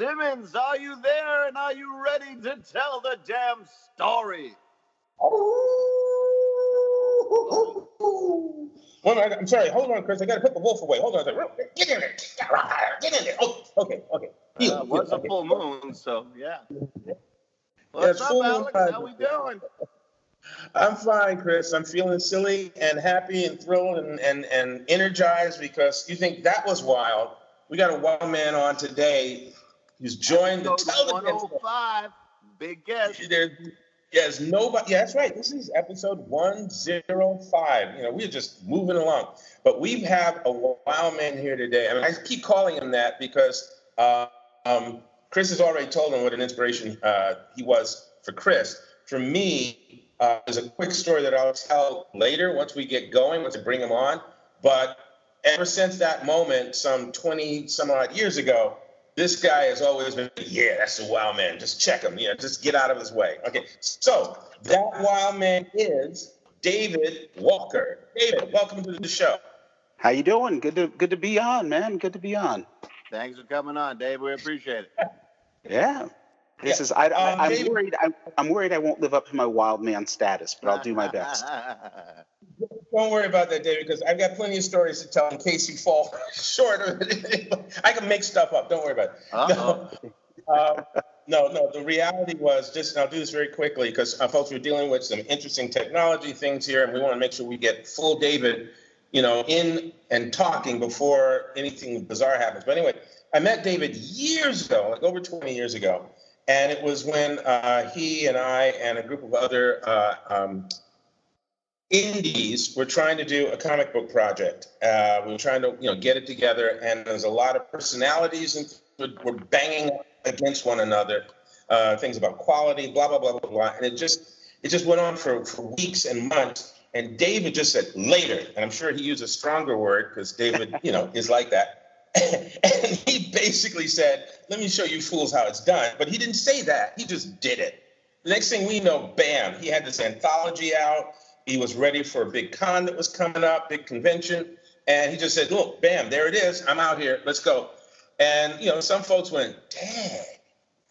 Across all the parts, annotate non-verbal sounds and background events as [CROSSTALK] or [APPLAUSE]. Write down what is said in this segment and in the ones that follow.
Simmons, are you there and are you ready to tell the damn story? Oh. Hold on, I'm sorry. Hold on, Chris. I got to put the wolf away. Hold on. Get in there. Get in there. Oh, okay, okay. Heal, uh, it was a full moon, so yeah. What's up, Alex? How we doing? I'm fine, Chris. I'm feeling silly and happy and thrilled and, and, and energized because you think that was wild. We got a wild man on today who's joined the television. 105, big guest. There, yes, nobody. Yeah, that's right. This is episode 105. You know, we're just moving along. But we have a wild man here today. I mean, I keep calling him that because uh, um, Chris has already told him what an inspiration uh, he was for Chris. For me, uh, there's a quick story that I'll tell later once we get going, once I bring him on. But ever since that moment, some 20 some odd years ago, this guy has always been, yeah, that's a wild man. Just check him. Yeah, just get out of his way. Okay, so that wild man is David Walker. David, welcome to the show. How you doing? Good to good to be on, man. Good to be on. Thanks for coming on, Dave. We appreciate it. Yeah. This yeah. is I, I am um, worried I'm, I'm worried I won't live up to my wild man status, but I'll do my best. [LAUGHS] Don't worry about that, David, because I've got plenty of stories to tell in case you fall [LAUGHS] short. [LAUGHS] I can make stuff up. Don't worry about it. No, uh, no, no. The reality was just, and I'll do this very quickly because uh, folks, we're dealing with some interesting technology things here, and we want to make sure we get full David, you know, in and talking before anything bizarre happens. But anyway, I met David years ago, like over 20 years ago. And it was when uh, he and I and a group of other uh, um, indies were trying to do a comic book project. Uh, we were trying to, you know, get it together, and there's a lot of personalities and were banging against one another. Uh, things about quality, blah blah blah blah blah, and it just it just went on for, for weeks and months. And David just said later, and I'm sure he used a stronger word because David, you know, is like that and he basically said, Let me show you fools how it's done. But he didn't say that, he just did it. The next thing we know, bam, he had this anthology out. He was ready for a big con that was coming up, big convention. And he just said, Look, bam, there it is. I'm out here. Let's go. And, you know, some folks went, Dang.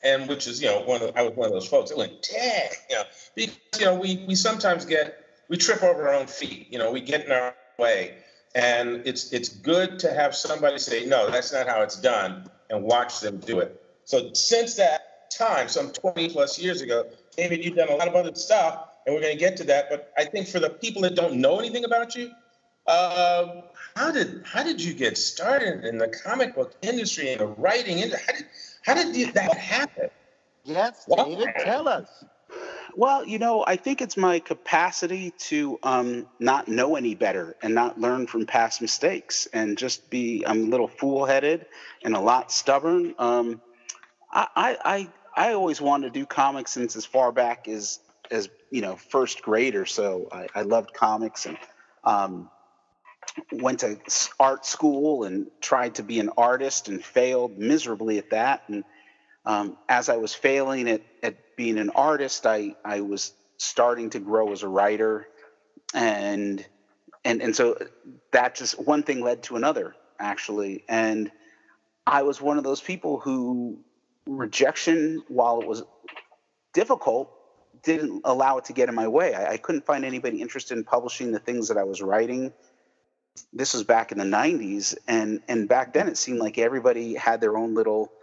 And which is, you know, one of, I was one of those folks that went, Dang. You know, because, you know, we, we sometimes get, we trip over our own feet. You know, we get in our way. And it's it's good to have somebody say, no, that's not how it's done, and watch them do it. So since that time, some 20 plus years ago, David, you've done a lot of other stuff, and we're going to get to that. But I think for the people that don't know anything about you, uh, how did how did you get started in the comic book industry and the writing industry? How did how did that happen? Yes, David, tell us. Well, you know, I think it's my capacity to um, not know any better and not learn from past mistakes and just be, I'm a little fool headed and a lot stubborn. Um, I, I, I always wanted to do comics since as far back as, as you know, first grade or so. I, I loved comics and um, went to art school and tried to be an artist and failed miserably at that. And um, as I was failing at, at being an artist, I, I was starting to grow as a writer. And, and, and so that just one thing led to another, actually. And I was one of those people who rejection, while it was difficult, didn't allow it to get in my way. I, I, couldn't find anybody interested in publishing the things that I was writing. This was back in the 90s, and and back then it seemed like everybody had their own little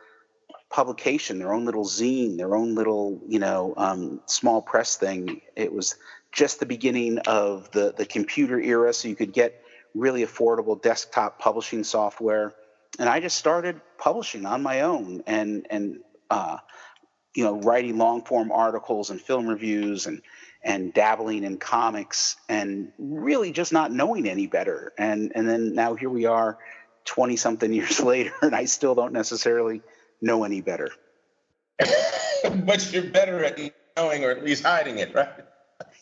publication, their own little zine, their own little, you know, um, small press thing. It was just the beginning of the, the computer era, so you could get really affordable desktop publishing software. And I just started publishing on my own and, and uh, you know, writing long form articles and film reviews and, and dabbling in comics and really just not knowing any better. And, and then now here we are 20 something [LAUGHS] years later, and I still don't necessarily – know any better. [LAUGHS] but you're better at knowing or at least hiding it, right?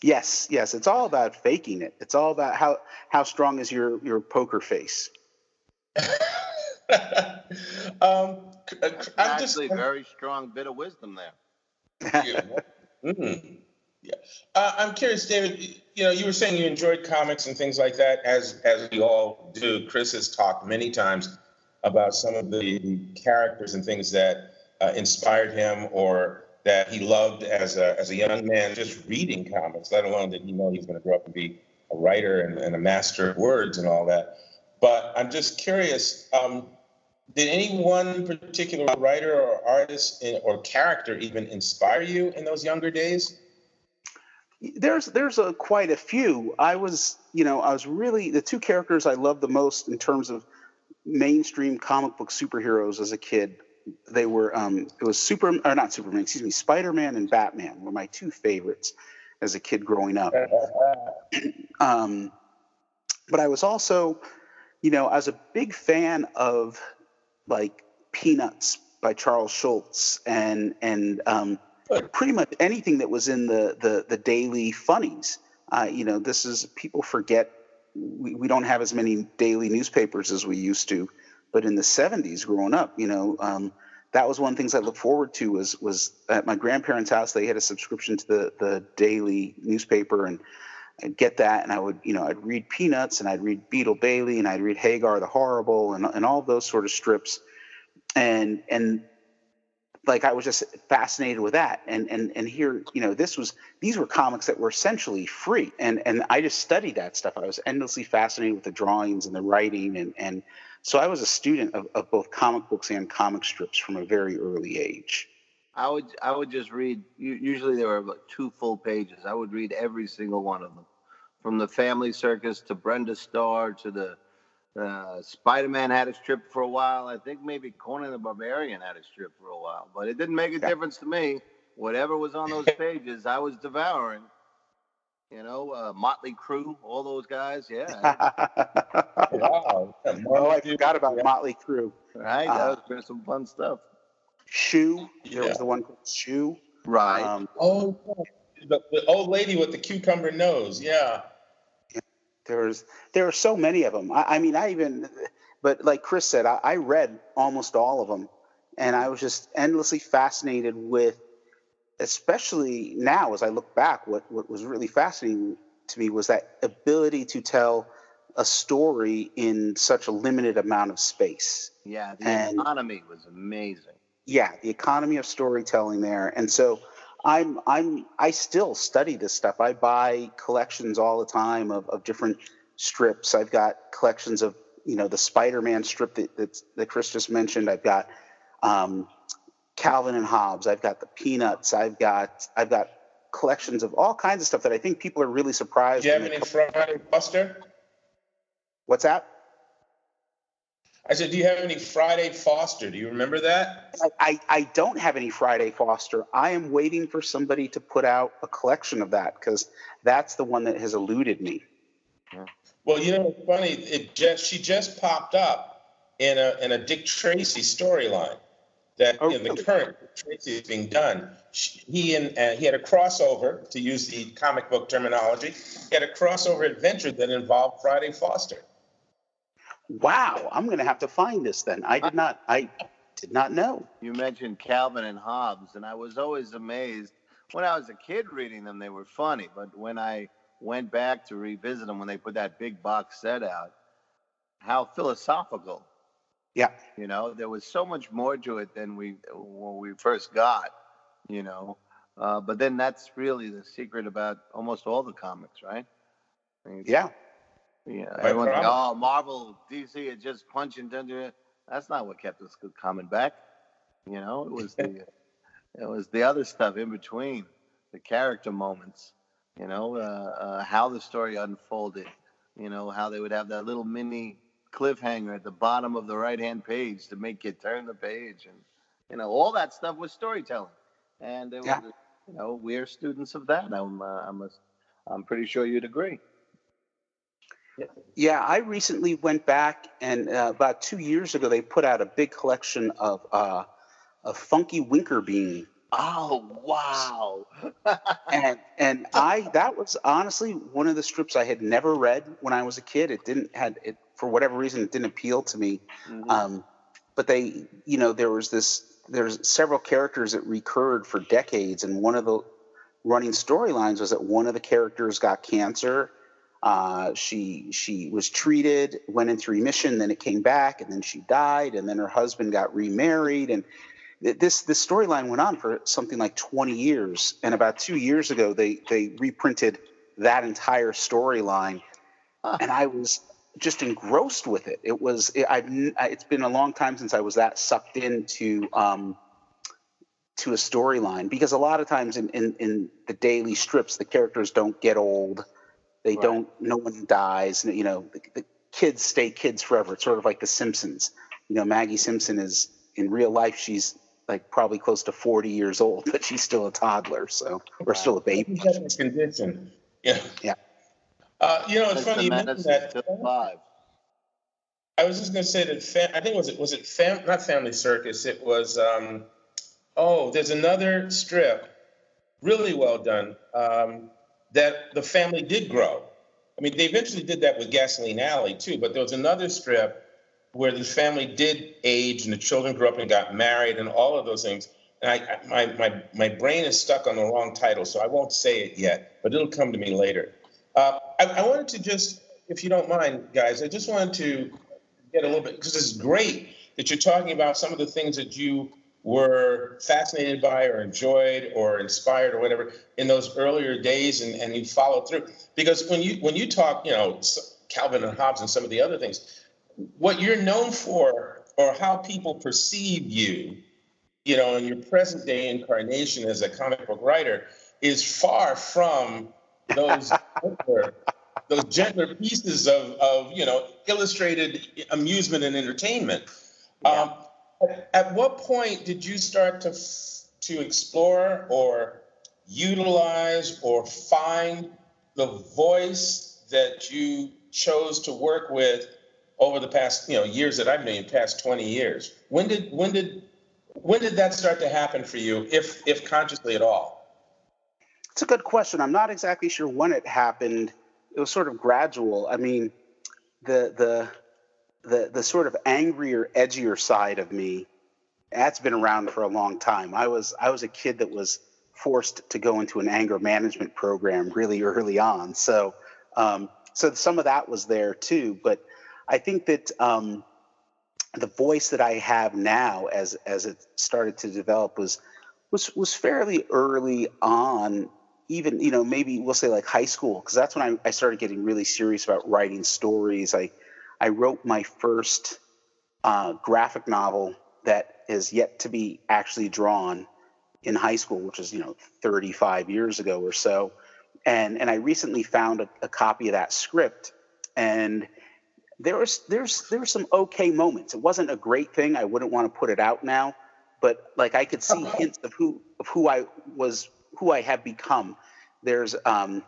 Yes, yes. It's all about faking it. It's all about how how strong is your your poker face. [LAUGHS] um, I'm actually just, very strong bit of wisdom there. yeah. Mm-hmm. yeah. Uh, I'm curious, David. You know, you were saying you enjoyed comics and things like that, as as we all do. Chris has talked many times about some of the characters and things that uh, inspired him or that he loved as a, as a young man just reading comics, let alone that he know he's going to grow up and be a writer and, and, a master of words and all that. But I'm just curious, um, did any one particular writer or artist in, or character even inspire you in those younger days? There's there's a quite a few. I was you know I was really the two characters I loved the most in terms of mainstream comic book superheroes as a kid. They were um, it was super or not Superman, excuse me, Spider Man and Batman were my two favorites as a kid growing up. [LAUGHS] um, but I was also, you know, I was a big fan of like Peanuts by Charles Schulz and and um, pretty much anything that was in the the, the daily funnies. Uh, you know, this is people forget we, we don't have as many daily newspapers as we used to, but in the 70s growing up, you know, um, that was one of the things I looked forward to was was at my grandparents' house they had a subscription to the the daily newspaper and I'd get that and I would you know I'd read Peanuts and I'd read Beetle Bailey and I'd read Hagar the Horrible and and all those sort of strips. And and like I was just fascinated with that. And and and here, you know, this was these were comics that were essentially free. And and I just studied that stuff. I was endlessly fascinated with the drawings and the writing and and so I was a student of, of both comic books and comic strips from a very early age. I would I would just read usually there were about two full pages. I would read every single one of them. From the Family Circus to Brenda Starr to the uh, Spider Man had a strip for a while. I think maybe Conan the Barbarian had a strip for a while, but it didn't make a difference to me. Whatever was on those [LAUGHS] pages, I was devouring. You know, uh, Motley Crue, all those guys. Yeah. [LAUGHS] wow. Oh, I forgot about Motley Crue. Right. That uh, was some fun stuff. Shoe. There yeah. was the one called Shoe. Right. Um, oh, the, the old lady with the cucumber nose. Yeah. There's there are so many of them. I, I mean, I even, but like Chris said, I, I read almost all of them, and I was just endlessly fascinated with, especially now as I look back, what what was really fascinating to me was that ability to tell a story in such a limited amount of space. Yeah, the and, economy was amazing. Yeah, the economy of storytelling there, and so I'm I'm I still study this stuff. I buy collections all the time of, of different strips. I've got collections of you know the Spider-Man strip that that, that Chris just mentioned. I've got um, Calvin and Hobbes. I've got the Peanuts. I've got I've got collections of all kinds of stuff that I think people are really surprised. Do you have any Friday Foster? What's that? I said, do you have any Friday Foster? Do you remember that? I, I don't have any Friday Foster. I am waiting for somebody to put out a collection of that because that's the one that has eluded me. Well, you know, it's funny. It just she just popped up in a in a Dick Tracy storyline that oh, in the current Tracy is being done. he and uh, he had a crossover, to use the comic book terminology. He had a crossover adventure that involved Friday Foster wow, I'm going to have to find this then. I did not, I did not know. You mentioned Calvin and Hobbes, and I was always amazed when I was a kid reading them. They were funny, but when I went back to revisit them when they put that big box set out, how philosophical. Yeah. You know, there was so much more to it than we when we first got. You know, uh, but then that's really the secret about almost all the comics, right? Mean, yeah. Everyone's like, oh, Marvel, DC is just punching it. That's not what kept us coming back. You know, it was the [LAUGHS] it was the other stuff in between, the character moments. You know, uh, uh, how the story unfolded. You know, how they would have that little mini cliffhanger at the bottom of the right hand page to make you turn the page, and you know, all that stuff was storytelling. And it yeah. was, you know, we're students of that. I'm, uh, I'm, a, I'm pretty sure you'd agree. Yeah, I recently went back, and uh, about two years ago, they put out a big collection of uh, of Funky Winkerbean. Oh wow! and and I that was honestly one of the strips I had never read when I was a kid. It didn't had it for whatever reason it didn't appeal to me. Mm-hmm. Um, but they, you know, there was this. There's several characters that recurred for decades, and one of the running storylines was that one of the characters got cancer uh, she she was treated, went into remission, then it came back, and then she died, and then her husband got remarried, and this this storyline went on for something like 20 years, and about two years ago, they they reprinted that entire storyline, huh. and I was just engrossed with it. It was it, I've it's been a long time since I was that sucked into um, to a storyline because a lot of times in, in, in the daily strips the characters don't get old they right. don't no one dies you know the, the, kids stay kids forever. It's sort of like the simpsons. You know maggie simpson is in real life she's like probably close to 40 years old [LAUGHS] but she's still a toddler so or still a baby. Condition. Yeah. Yeah. Uh, you know it's funny you mentioned that. five. I was just going to say that fam- I think was it was it fam- not Family Circus. It was um, Oh, there's another strip, really well done, um, that the family did grow. I mean, they eventually did that with Gasoline Alley too, but there was another strip where the family did age and the children grew up and got married and all of those things. And I, my, my, my brain is stuck on the wrong title, so I won't say it yet, but it'll come to me later. Uh, I, I wanted to just, if you don't mind, guys, I just wanted to get a little bit, because it's great that you're talking about some of the things that you were fascinated by or enjoyed or inspired or whatever in those earlier days and, and you followed through because when you when you talk you know calvin and hobbes and some of the other things what you're known for or how people perceive you you know in your present day incarnation as a comic book writer is far from those [LAUGHS] those gentler pieces of, of you know illustrated amusement and entertainment yeah. um, at what point did you start to to explore or utilize or find the voice that you chose to work with over the past you know years that I've known past 20 years? When did when did when did that start to happen for you, if if consciously at all? It's a good question. I'm not exactly sure when it happened. It was sort of gradual. I mean, the the the the sort of angrier, edgier side of me that's been around for a long time. I was I was a kid that was forced to go into an anger management program really early on, so um, so some of that was there too. But I think that um, the voice that I have now, as as it started to develop, was was was fairly early on. Even you know maybe we'll say like high school because that's when I, I started getting really serious about writing stories. I I wrote my first uh, graphic novel that is yet to be actually drawn in high school, which is you know 35 years ago or so. And and I recently found a, a copy of that script, and there was there's there were some okay moments. It wasn't a great thing. I wouldn't want to put it out now, but like I could see hints of who of who I was, who I have become. There's um,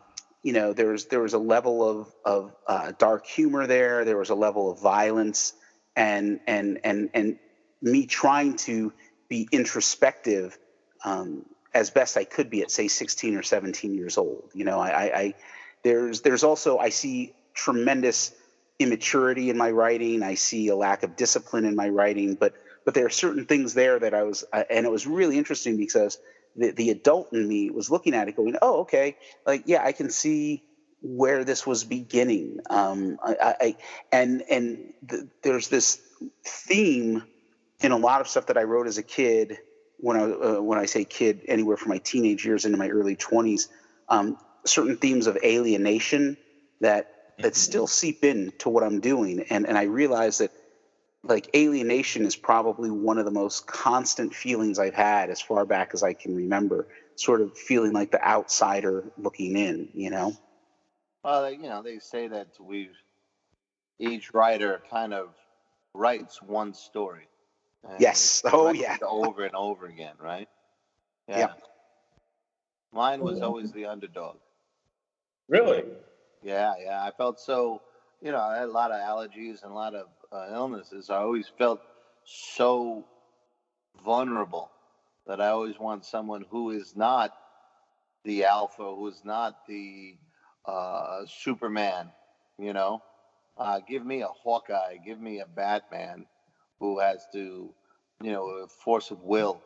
you know, there's there was a level of of uh, dark humor there. There was a level of violence, and and and and me trying to be introspective um, as best I could be at say 16 or 17 years old. You know, I, I there's there's also I see tremendous immaturity in my writing. I see a lack of discipline in my writing, but but there are certain things there that I was, uh, and it was really interesting because the the adult in me was looking at it, going, "Oh, okay, like yeah, I can see." where this was beginning um, I, I, and and the, there's this theme in a lot of stuff that I wrote as a kid, when I uh, when I say kid, anywhere from my teenage years into my early twenties, um, certain themes of alienation that that mm-hmm. still seep into what I'm doing, and and I realize that like alienation is probably one of the most constant feelings I've had as far back as I can remember. Sort of feeling like the outsider looking in, you know. Well, you know, they say that we each writer kind of writes one story yes. Oh, yeah. over and over again, right? Yeah. yeah. Mine was always the underdog. Really? Yeah, yeah. I felt so, you know, I had a lot of allergies and a lot of uh, illnesses. I always felt so vulnerable that I always want someone who is not the alpha, who is not the uh, Superman, you know. Uh, give me a Hawkeye, give me a Batman, who has to, you know, a force of will,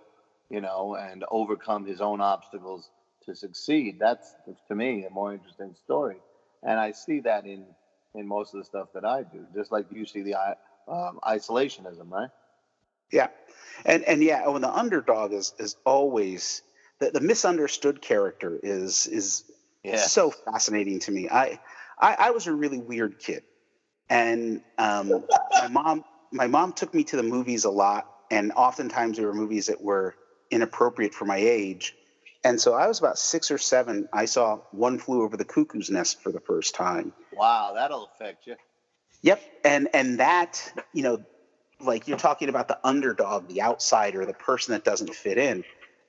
you know, and overcome his own obstacles to succeed. That's to me a more interesting story, and I see that in in most of the stuff that I do. Just like you see the um, isolationism, right? Yeah, and and yeah, when the underdog is is always the, the misunderstood character is is yeah. so fascinating to me. I, I, I was a really weird kid, and um, my mom my mom took me to the movies a lot, and oftentimes there were movies that were inappropriate for my age. And so I was about six or seven. I saw One Flew Over the Cuckoo's Nest for the first time. Wow, that'll affect you. Yep, and and that you know, like you're talking about the underdog, the outsider, the person that doesn't fit in.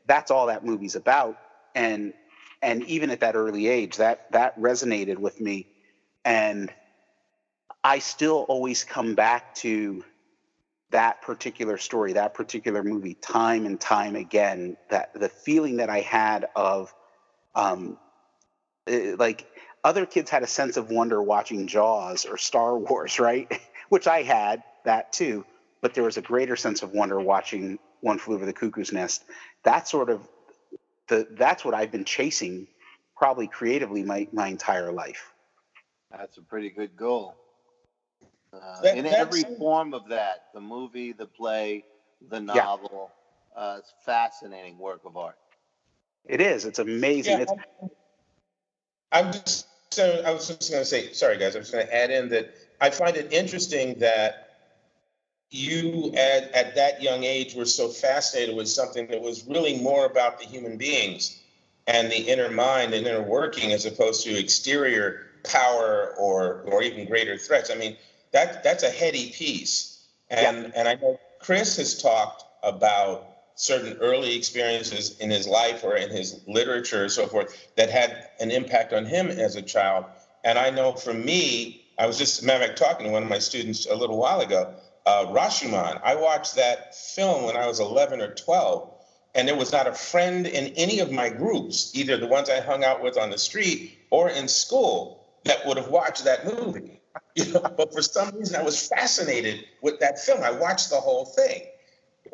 That's all that movie's about. And and even at that early age, that that resonated with me, and I still always come back to that particular story, that particular movie, time and time again. That the feeling that I had of, um, eh, like other kids had a sense of wonder watching Jaws or Star Wars, [LAUGHS] right? Which I had that too, but there was a greater sense of wonder watching One Flew Over the Cuckoo's Nest. That sort of the that's what I've been chasing, probably creatively my my entire life. That's a pretty good goal. Uh, that, in every form of that, the movie, the play, the novel, yeah. uh, it's fascinating work of art. It is. It's amazing. Yeah, it's, I'm just so I was just going to say, sorry guys, I'm just going to add in that I find it interesting that you at, at that young age were so fascinated with something that was really more about the human beings and the inner mind and inner working as opposed to exterior power or or even greater threats. I mean, that that's a heady piece. And yeah. and I know Chris has talked about certain early experiences in his life or in his literature or so forth that had an impact on him as a child. And I know for me, I was just matter of fact talking to one of my students a little while ago. Uh, Rashomon. I watched that film when I was 11 or 12, and there was not a friend in any of my groups, either the ones I hung out with on the street or in school, that would have watched that movie. You know, but for some reason, I was fascinated with that film. I watched the whole thing.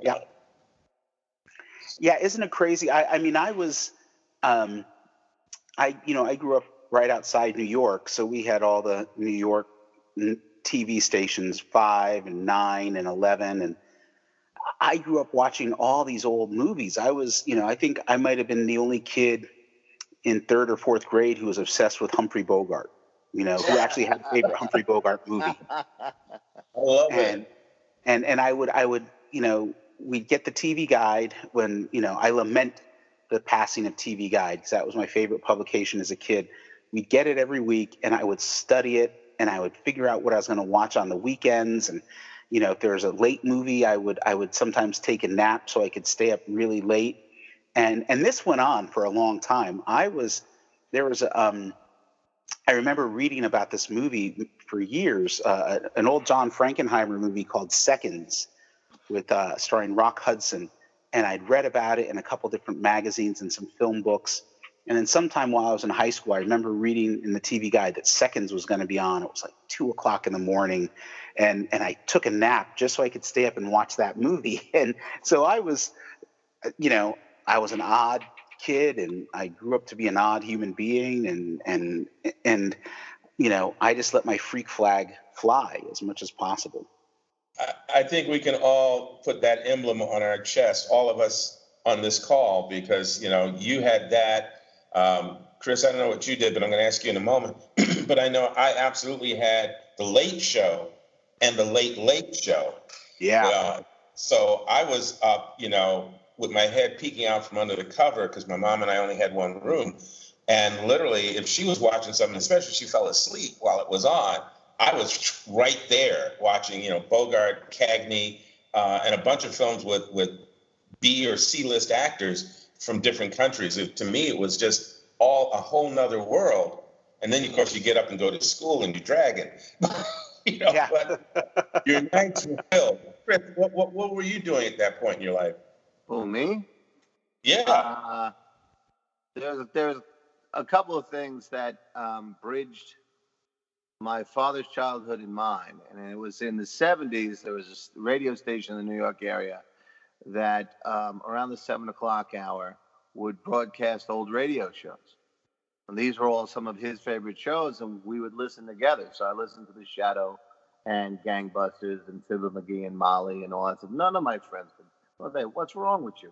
Yeah. Yeah, isn't it crazy? I, I mean, I was, um, I you know, I grew up right outside New York, so we had all the New York TV stations, five and nine and eleven, and I grew up watching all these old movies. I was, you know, I think I might have been the only kid in third or fourth grade who was obsessed with Humphrey Bogart you know, who actually had a favorite Humphrey Bogart movie. I love and, it. And and I would I would you know we'd get the TV Guide when you know I lament the passing of TV Guide because that was my favorite publication as a kid. We'd get it every week, and I would study it, and I would figure out what I was going to watch on the weekends, and you know if there was a late movie, I would I would sometimes take a nap so I could stay up really late, and and this went on for a long time. I was there was a um, I remember reading about this movie for years, uh, an old John Frankenheimer movie called Seconds, with uh, starring Rock Hudson, and I'd read about it in a couple different magazines and some film books. And then sometime while I was in high school, I remember reading in the TV guide that Seconds was going to be on. It was like two o'clock in the morning, and and I took a nap just so I could stay up and watch that movie. [LAUGHS] And so I was, you know, I was an odd kid and I grew up to be an odd human being and and and you know I just let my freak flag fly as much as possible. I think we can all put that emblem on our chest, all of us on this call, because you know you had that. Um, Chris, I don't know what you did, but I'm going to ask you in a moment. [CLEARS THROAT] but I know I absolutely had the Late Show and the Late Late Show. Yeah. Uh, so I was up, you know, with my head peeking out from under the cover because my mom and I only had one room. And literally, if she was watching something, especially if she fell asleep while it was on, I was right there watching, you know, Bogart, Cagney, uh, and a bunch of films with with B or C list actors from different countries. It, to me, it was just all a whole nother world. And then, of course, you get up and go to school and you drag it. [LAUGHS] you know, yeah. but your nights were filled. Chris, what, what, what were you doing at that point in your life? Who me? Yeah. Uh, there's there's a couple of things that um, bridged my father's childhood and mine, and it was in the 70s. There was a radio station in the New York area that um, around the seven o'clock hour would broadcast old radio shows. And these were all some of his favorite shows, and we would listen together. So I listened to The Shadow and Gangbusters and Fibber McGee and Molly and all that stuff. None of my friends could. Well, they, what's wrong with you?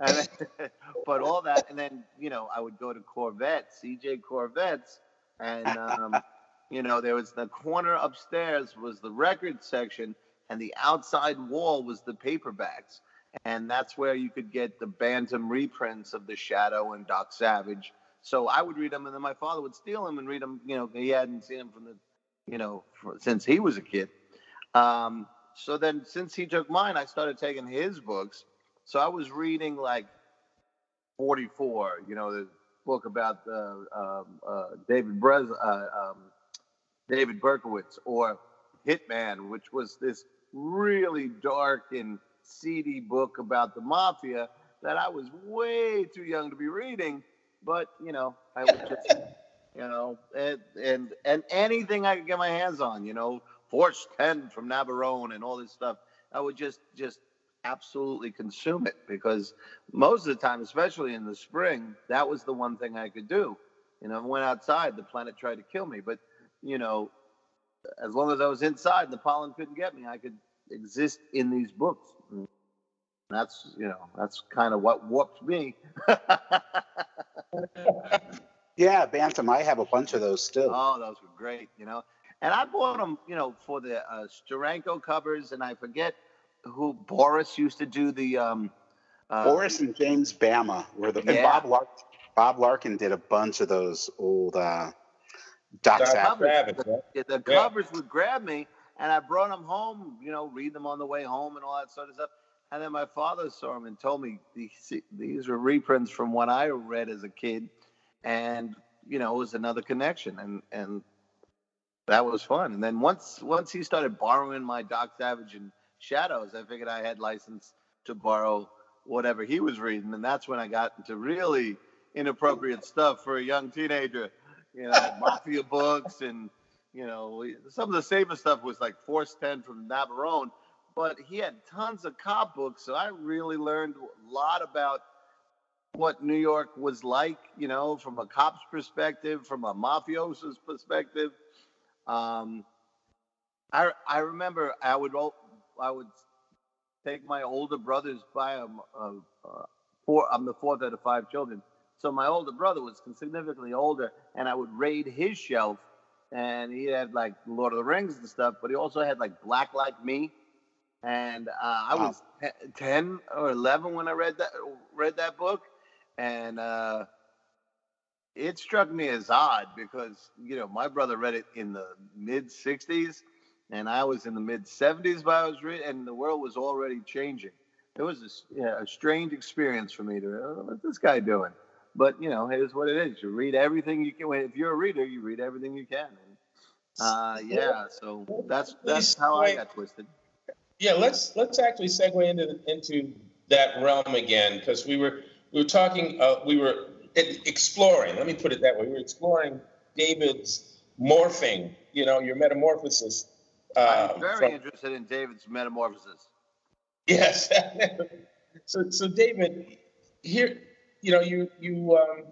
Then, [LAUGHS] [LAUGHS] but all that, and then you know, I would go to Korvette, EJ Korvettes, and um, [LAUGHS] you know, there was the corner upstairs was the record section, and the outside wall was the paperbacks, and that's where you could get the Bantam reprints of The Shadow and Doc Savage. So I would read them, and then my father would steal them and read them. You know, he hadn't seen them from the, you know, for, since he was a kid. Um, so then, since he took mine, I started taking his books. So I was reading like 44, you know, the book about uh, um, uh, David Brez, uh, um, David Berkowitz, or Hitman, which was this really dark and seedy book about the mafia that I was way too young to be reading. But you know, I would just, you know, and and, and anything I could get my hands on, you know, Force Ten from Navarone and all this stuff, I would just just absolutely consume it because most of the time, especially in the spring, that was the one thing I could do. You know, I went outside, the planet tried to kill me, but you know, as long as I was inside, the pollen couldn't get me. I could exist in these books. And that's you know, that's kind of what warped me. [LAUGHS] yeah, Bantam. I have a bunch of those still. Oh, those were great. You know, and I bought them, you know, for the uh, Steranko covers, and I forget who Boris used to do the. Um, uh, Boris and James Bama were the. Yeah. And Bob Lark, Bob Larkin did a bunch of those old. Uh, Doc the covers, the, the yeah. covers would grab me, and I brought them home. You know, read them on the way home and all that sort of stuff. And then my father saw them and told me these these are reprints from what I read as a kid, and you know, it was another connection, and and that was fun. And then once once he started borrowing my Doc Savage and Shadows, I figured I had license to borrow whatever he was reading, and that's when I got into really inappropriate stuff for a young teenager. You know, [LAUGHS] mafia books and you know some of the safest stuff was like Force Ten from Navarone, but he had tons of cop books, so I really learned a lot about what New York was like. You know, from a cop's perspective, from a mafioso's perspective. Um, I I remember I would I would take my older brothers by them. Uh, uh, four, I'm the fourth out of five children. So my older brother was significantly older, and I would raid his shelf, and he had like Lord of the Rings and stuff, but he also had like Black Like Me, and uh, I wow. was ten or eleven when I read that read that book, and uh, it struck me as odd because you know my brother read it in the mid '60s, and I was in the mid 70s, but I was re- and the world was already changing. It was a, yeah, a strange experience for me to, oh, what's this guy doing? But you know, it is what it is. You read everything you can. If you're a reader, you read everything you can. And, uh, yeah, so that's that's how I got twisted. Yeah, let's let's actually segue into into that realm again because we were we were talking uh, we were exploring. Let me put it that way. We were exploring David's morphing. You know, your metamorphosis I'm uh, very from, interested in David's metamorphosis. Yes. [LAUGHS] so, so David, here, you know, you you um,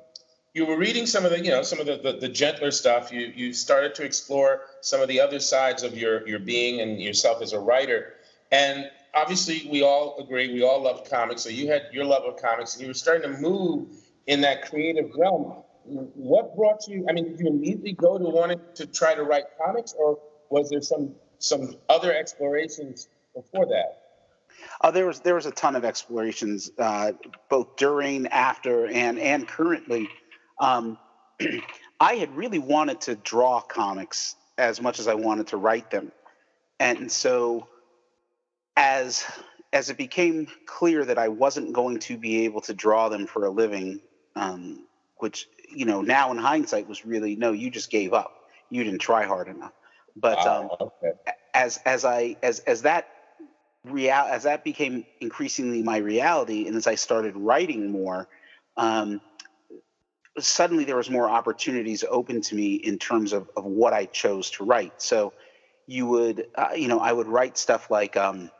you were reading some of the, you know, some of the, the, the gentler stuff. You you started to explore some of the other sides of your your being and yourself as a writer. And obviously, we all agree, we all love comics. So you had your love of comics, and you were starting to move in that creative realm. What brought you? I mean, did you immediately go to wanting to try to write comics, or was there some some other explorations before that? Uh, there was there was a ton of explorations, uh, both during, after, and and currently. Um, [CLEARS THROAT] I had really wanted to draw comics as much as I wanted to write them, and so as as it became clear that I wasn't going to be able to draw them for a living, um, which you know now in hindsight was really no, you just gave up. You didn't try hard enough. But um, okay. as as I as as that real as that became increasingly my reality, and as I started writing more, um, suddenly there was more opportunities open to me in terms of of what I chose to write. So you would uh, you know I would write stuff like. Um,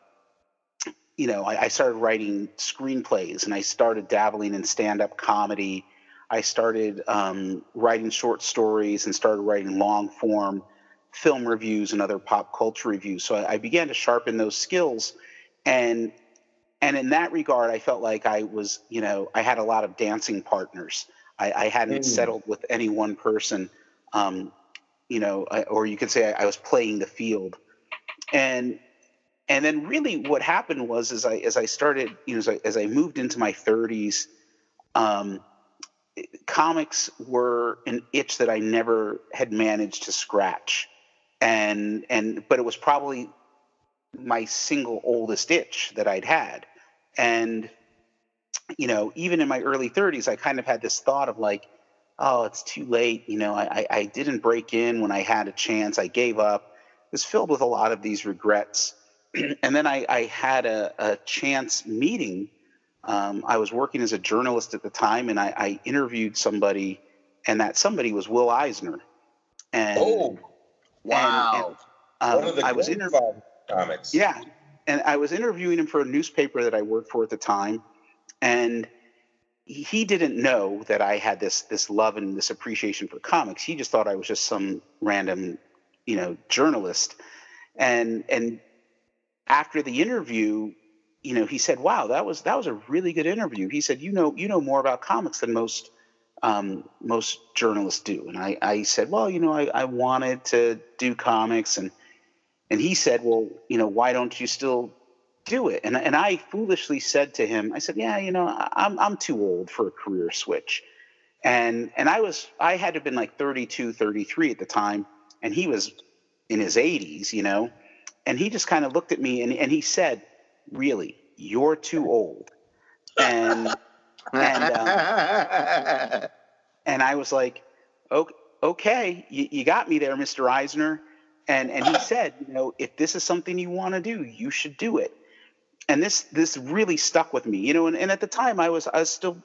you know, I, I started writing screenplays and I started dabbling in stand-up comedy. I started um, writing short stories and started writing long form film reviews and other pop culture reviews. So I, I began to sharpen those skills, and and in that regard, I felt like I was, you know, I had a lot of dancing partners. I, I hadn't mm. settled with any one person, um, you know, or you could say I, I was playing the field, and and then really what happened was as I as I started, you know, as I, as I moved into my 30s, um, comics were an itch that I never had managed to scratch, and and but it was probably my single oldest itch that I'd had, and you know even in my early 30s, I kind of had this thought of like, oh, it's too late. You know, I I didn't break in when I had a chance. I gave up. It was filled with a lot of these regrets, [CLEARS THROAT] and then I I had a, a chance meeting um, I was working as a journalist at the time, and I, I interviewed somebody, and that somebody was Will Eisner. And, oh, wow! And, and, um, One of the I was interviewing comics. Yeah, and I was interviewing him for a newspaper that I worked for at the time, and he didn't know that I had this this love and this appreciation for comics. He just thought I was just some random, you know, journalist. And and after the interview, you know, he said, "Wow, that was that was a really good interview." He said, "You know, you know more about comics than most um, most journalists do." And I, I said, "Well, you know, I, I wanted to do comics," and and he said, "Well, you know, why don't you still do it?" And and I foolishly said to him, I said, "Yeah, you know, I'm I'm too old for a career switch." And and I was I had to have been like 32, 33 at the time, and he was in his 80s, you know. And he just kind of looked at me and, and he said, really, you're too old. And and um, and I was like, okay, okay you, you got me there, Mr. Eisner. And and he said, you know, if this is something you want to do, you should do it. And this this really stuck with me, you know. And, and at the time, I was I was still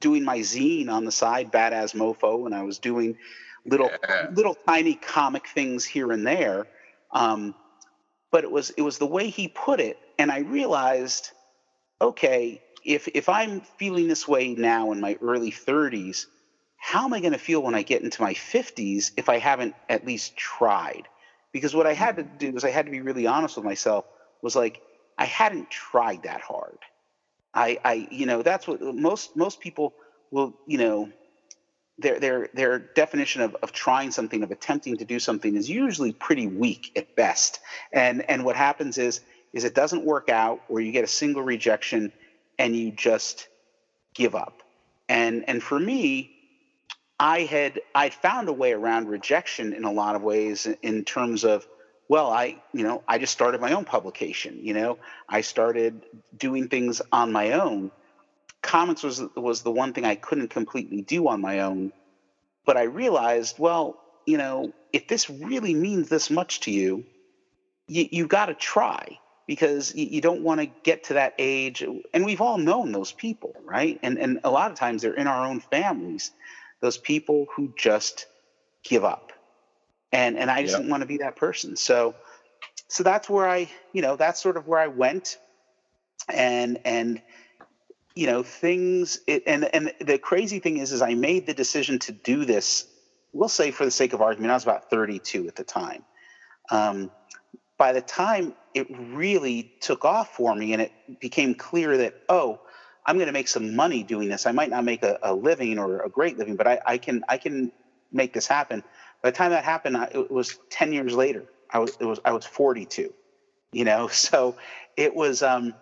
doing my zine on the side, Badass Mofo, and I was doing little yeah. little tiny comic things here and there. Um, but it was it was the way he put it and i realized okay if if i'm feeling this way now in my early 30s how am i going to feel when i get into my 50s if i haven't at least tried? Because what i had to mm-hmm. do was i had to be really honest with myself was like i hadn't tried that hard. I i you know that's what most most people will you know their their their definition of, of trying something of attempting to do something is usually pretty weak at best. And and what happens is is it doesn't work out or you get a single rejection and you just give up. And and for me i had i found a way around rejection in a lot of ways in terms of well i you know i just started my own publication you know? I started doing things on my own comics was was the one thing I couldn't completely do on my own. But I realized, well, you know, if this really means this much to you, you you got to try because you, you don't want to get to that age. And we've all known those people, right? And and a lot of times they're in our own families. Those people who just give up, and and I just yep. didn't want to be that person. So so that's where I, you know, that's sort of where I went, and and you know things it, and and the crazy thing is is i made the decision to do this we'll say for the sake of argument i was about 32 at the time. Um, by the time it really took off for me and it became clear that oh i'm going to make some money doing this i might not make a, a living or a great living but I, I, can i can make this happen. By the time that happened I, it was 10 years later i was it was i was 42 you know? [LAUGHS] So it was um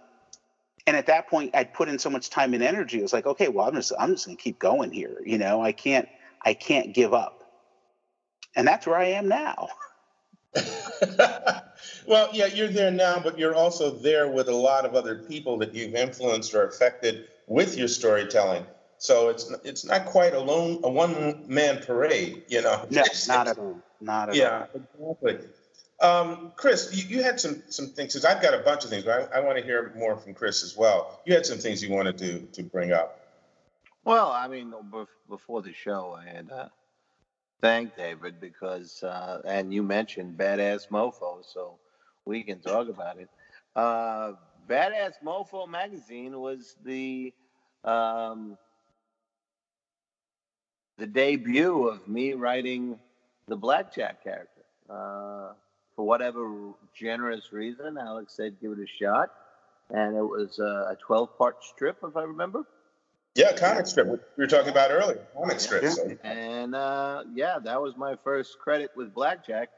and at that point i'd put in so much time and energy. It was like okay well i'm just i'm just going to keep going here you know? I can't i can't give up. And that's where i am now. [LAUGHS] [LAUGHS] Well yeah you're there now but you're also there with a lot of other people that you've influenced or affected with your storytelling. So it's it's not quite a lone a one man parade you know? No, [LAUGHS] not at all. Not at yeah, all. yeah exactly um, Chris, you, you, had some some things. Cause I've got a bunch of things, but I, I want to hear more from Chris as well. You had some things you wanted to to bring up. Well, I mean, before the show, I had uh, thanked David because, uh, and you mentioned Badass Mofo, so we can talk about it. Uh, Badass Mofo magazine was the um, the debut of me writing the Blackjack character. Uh, for whatever generous reason, Alex said give it a shot, and it was a 12-part strip, if I remember. Yeah, comic strip. We were talking about earlier, comic strip. Yeah. So. And uh, yeah, that was my first credit with Blackjack,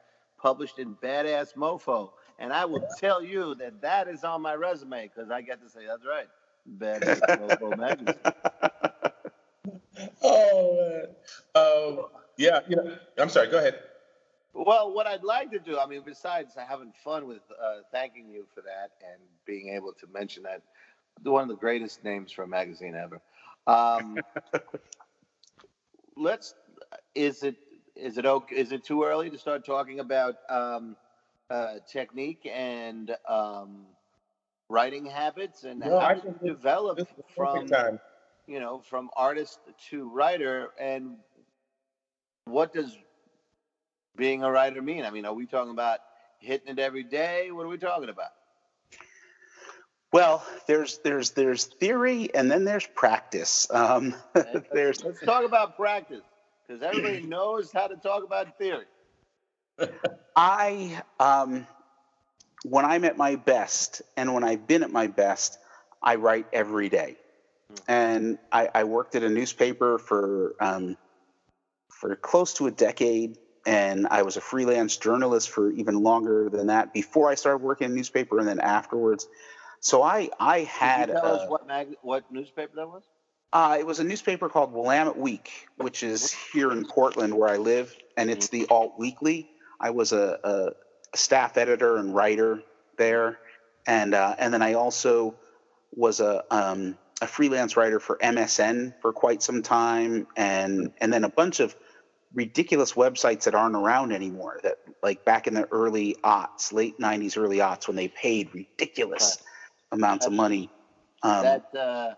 published in Badass Mofo. And I will tell you that that is on my resume because I get to say that's right, Badass Mofo [LAUGHS] magazine. Oh. Um, yeah, you know, I'm sorry. Go ahead. Well, what I'd like to do, I mean, besides having fun with uh, thanking you for that and being able to mention that, one of the greatest names for a magazine ever. Um, [LAUGHS] let's. Is it is it okay? Is it too early to start talking about um, uh, technique and um, writing habits and No, how to this- develop This from time. you know from artist to writer and what does being a writer mean? I mean, are we talking about hitting it every day? What are we talking about? Well, there's there's there's theory and then there's practice. Um, [LAUGHS] there's Let's talk about practice because everybody [CLEARS THROAT] knows how to talk about theory. I um, when I'm at my best and when I've been at my best, I write every day. And I, I worked at a newspaper for um, for close to a decade, and I was a freelance journalist for even longer than that before I started working in a newspaper, and then afterwards. So I I had Can you tell a- us what mag- what newspaper that was? Uh, it was a newspaper called Willamette Week, which is here in Portland where I live, and it's the alt weekly. I was a, a, a staff editor and writer there, and uh, and then I also was a um, a freelance writer for MSN for quite some time, and and then a bunch of ridiculous websites that aren't around anymore. That like back in the early aughts, late '90s, early aughts, when they paid ridiculous amounts of money. Um, that uh,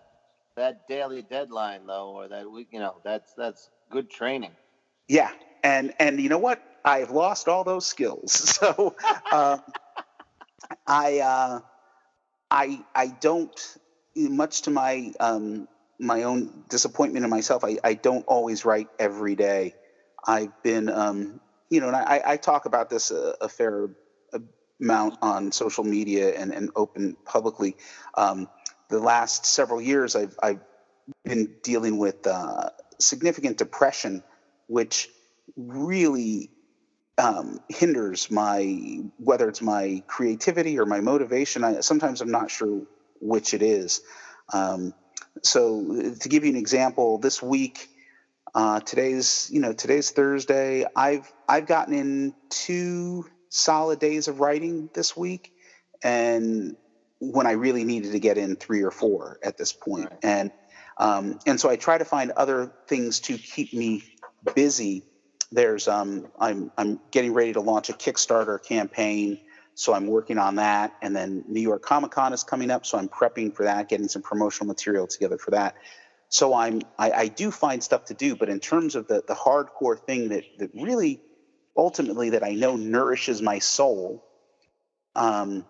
that daily deadline though, or that week, you know, that's that's good training. Yeah, and and you know what? I've lost all those skills. [LAUGHS] So um, I uh, I I don't much to my um, my own disappointment in myself. I, I don't always write every day. I've been um, you know, and I, I talk about this a, a fair amount on social media and, and open publicly. Um, the last several years, I've I've been dealing with uh, significant depression, which really um, hinders my whether it's my creativity or my motivation. I sometimes I'm not sure which it is. Um, so to give you an example, this week, uh, today's you know today's Thursday. I've I've gotten in two solid days of writing this week, and when I really needed to get in three or four at this point. Right. and um, and so I try to find other things to keep me busy. There's um, I'm I'm getting ready to launch a Kickstarter campaign, so I'm working on that. And then New York Comic Con is coming up, so I'm prepping for that, getting some promotional material together for that. So I'm I, I do find stuff to do, but in terms of the the hardcore thing that that really ultimately that I know nourishes my soul, um,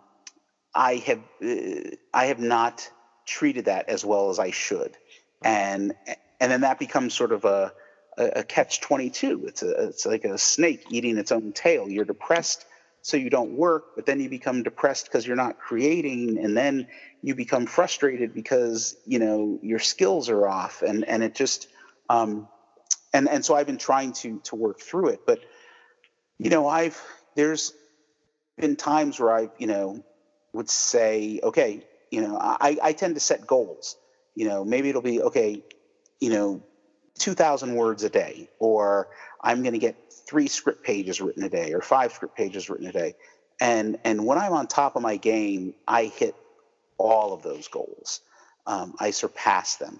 I have uh, I have not treated that as well as I should, and and then that becomes sort of a a, catch twenty two. It's a it's like a snake eating its own tail. You're depressed, so you don't work, but then you become depressed because you're not creating, and then you become frustrated because you know your skills are off, and and it just um, and and so I've been trying to to work through it, but you know I've there's been times where I've you know would say, okay, you know, I, I tend to set goals. You know, maybe it'll be, okay, you know, 2,000 words a day, or I'm going to get three script pages written a day, or five script pages written a day. And, and when I'm on top of my game, I hit all of those goals. Um, I surpass them.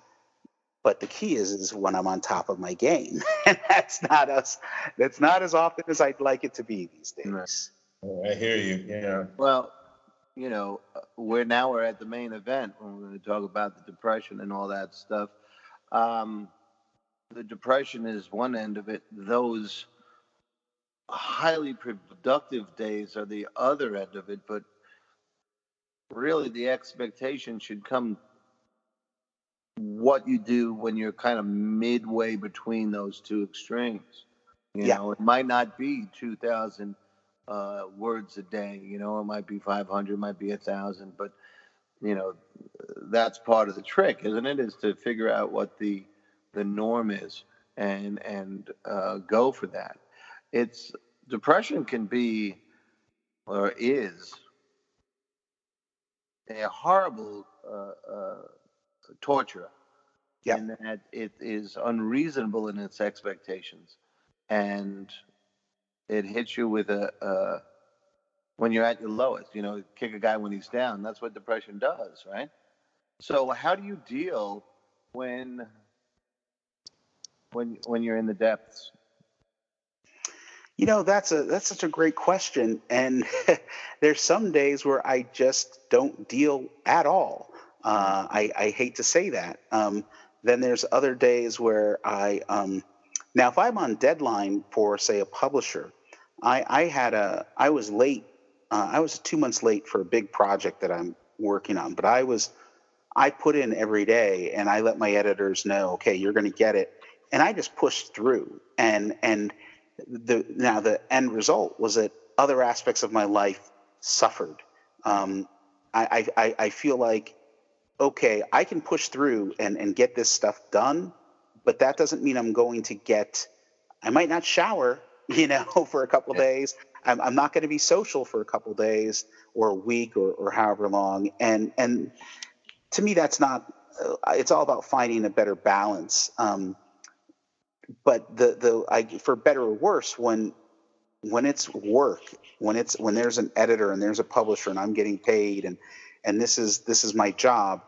But the key is, is when I'm on top of my game, [LAUGHS] and that's not us. that's not as often as I'd like it to be these days. Right. I hear you. Yeah. Well, you know, uh, we're now we're at the main event when we're going to talk about the depression and all that stuff. Um, the depression is one end of it. Those highly productive days are the other end of it. But really, the expectation should come what you do when you're kind of midway between those two extremes. You Yeah. know, it might not be 2,000 uh, words a day. You know, it might be 500, it might be a thousand, but you know, that's part of the trick, isn't it? Is to figure out what the the norm is and and uh, go for that. It's depression can be or is a horrible uh, uh, torture yep. in that it is unreasonable in its expectations and it hits you with a, a when you're at your lowest you know kick a guy when he's down that's what depression does right so how do you deal when when when you're in the depths you know, that's a that's such a great question, and [LAUGHS] there's some days where I just don't deal at all. Uh, I, I hate to say that. Um, then there's other days where I um, now if I'm on deadline for say a publisher, I I had a I was late. Uh, I was two months late for a big project that I'm working on, but I was I put in every day and I let my editors know, okay, you're going to get it, and I just pushed through and and the now the end result was that other aspects of my life suffered. Um, I, I, I feel like okay, I can push through and, and get this stuff done, but that doesn't mean I'm going to get. I might not shower, [LAUGHS] you know, for a couple of days. I'm, I'm not going to be social for a couple of days or a week or, or however long. And and to me, that's not. Uh, it's all about finding a better balance. Um, but the the I, for better or worse, when when it's work, when it's when there's an editor and there's a publisher and I'm getting paid and and this is this is my job,